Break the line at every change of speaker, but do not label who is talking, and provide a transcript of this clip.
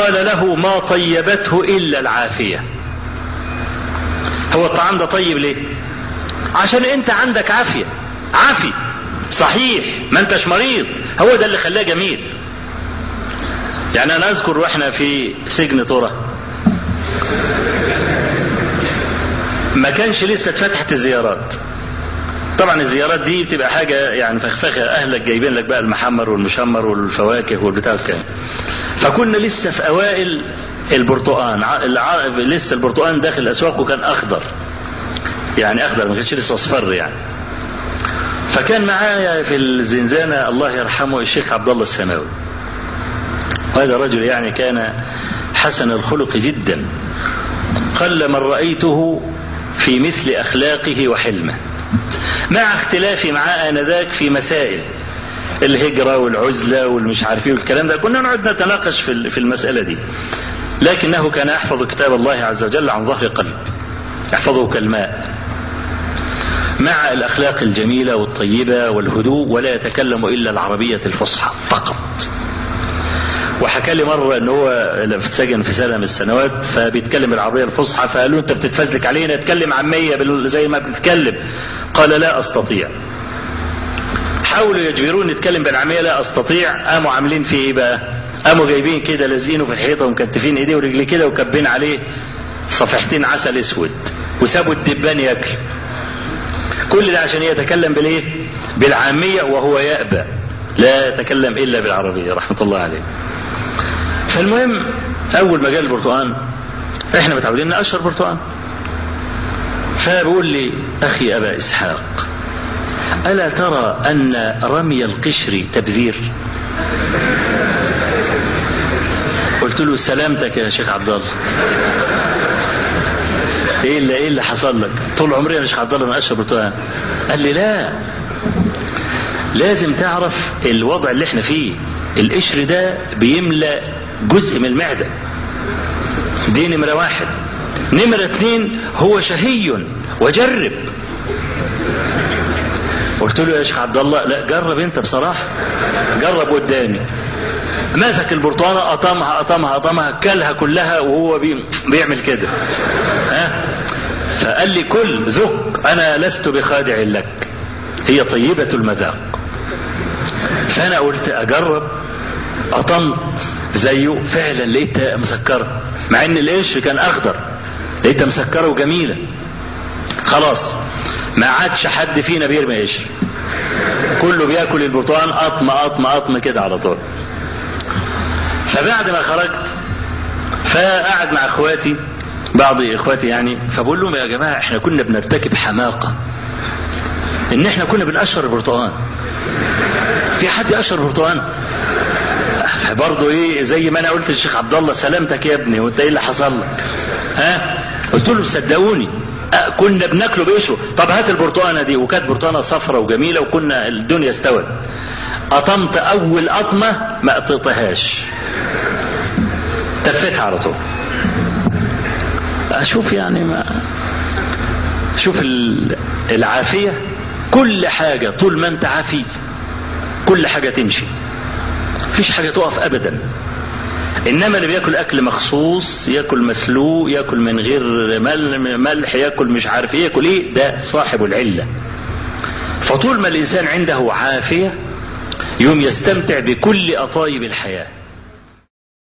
قال له ما طيبته إلا العافية. هو الطعام ده طيب ليه؟ عشان أنت عندك عافية. عافي. صحيح. ما أنتش مريض. هو ده اللي خلاه جميل. يعني أنا أذكر وإحنا في سجن ترى ما كانش لسه اتفتحت الزيارات. طبعا الزيارات دي بتبقى حاجة يعني فخفخة. أهلك جايبين لك بقى المحمر والمشمر والفواكه والبتاع كده فكنا لسه في أوائل البرتقان. لسه البرتقان داخل الأسواق وكان أخضر. يعني أخضر ما كانش لسه أصفر يعني. فكان معايا في الزنزانة الله يرحمه الشيخ عبد الله السماوي. وهذا رجل يعني كان حسن الخلق جدا. قل من رأيته في مثل أخلاقه وحلمه. مع اختلافي معاه آنذاك في مسائل. الهجرة والعزلة والمش عارف إيه والكلام ده. كنا نقعد نتناقش في في المسألة دي. لكنه كان يحفظ كتاب الله عز وجل عن ظهر قلب. يحفظه كالماء. مع الأخلاق الجميلة والطيبة والهدوء ولا يتكلم إلا العربية الفصحى فقط. وحكى لي مرة إن هو اتسجن في سنة من السنوات فبيتكلم العربية الفصحى فقالوا أنت بتتفزلك علينا اتكلم عامية زي ما بتتكلم. قال لا أستطيع. حاولوا يجبروني اتكلم بالعامية لا أستطيع. قاموا عاملين فيه إيه بقى؟ قاموا جايبين كده لازقينه في الحيطة ومكتفين إيديه ورجليه كده وكبين عليه صفحتين عسل أسود وسابوا الدبان ياكل كل ده عشان يتكلم بالإيه؟ بالعامية وهو يأبى. لا يتكلم إلا بالعربية رحمة الله عليه. فالمهم أول ما جاء البرتقال إحنا متعودين نقشر برتقال. فبيقول لي أخي أبا إسحاق ألا ترى أن رمي القشر تبذير؟ قلت له سلامتك يا شيخ عبد الله. إيه اللي إيه اللي حصل لك؟ طول عمري يا شيخ عبد الله ما اشرب برتقال. قال لي لا لازم تعرف الوضع اللي إحنا فيه القشر ده بيملى جزء من المعدة دي نمرة واحد نمرة اتنين هو شهي وجرب قلت له يا شيخ عبد الله لا جرب انت بصراحة. جرب قدامي. مسك البرتقانة قطمها قطمها قطمها كلها كلها وهو بيعمل كده. ها؟ فقال لي كل ذق أنا لست بخادع لك. هي طيبة المذاق. فأنا قلت أجرب. قطمت زيه. فعلا لقيتها مسكرة. مع إن القش كان أخضر. لقيتها مسكرة وجميلة. خلاص. ما عادش حد فينا بيرمي قشر كله بياكل البرتقال قطم قطم قطم كده على طول. فبعد ما خرجت فقعد مع اخواتي بعض اخواتي يعني فبقول لهم يا جماعة إحنا كنا بنرتكب حماقة. إن إحنا كنا بنقشر البرتقال. في حد يقشر البرتقال؟ برضه إيه زي ما أنا قلت للشيخ عبد الله سلامتك يا ابني وإنت إيه اللي حصل لك؟ ها؟ قلت له صدقوني. كنا بناكله بقشره طب هات البرتقانة دي. وكانت برتقانة صفرة وجميلة وكنا الدنيا استوت. قطمت أول قطمه ما قطيتهاش تفتها على طول. أشوف يعني ما شوف العافية. كل حاجة طول ما أنت عافي كل حاجة تمشي. مفيش حاجة تقف ابدا. إنما اللي بياكل أكل مخصوص يأكل مسلوق يأكل من غير ملح يأكل مش عارف إيه يأكل إيه؟ ده صاحب العلة. فطول ما الإنسان عنده عافية يوم يستمتع بكل أطايب الحياة.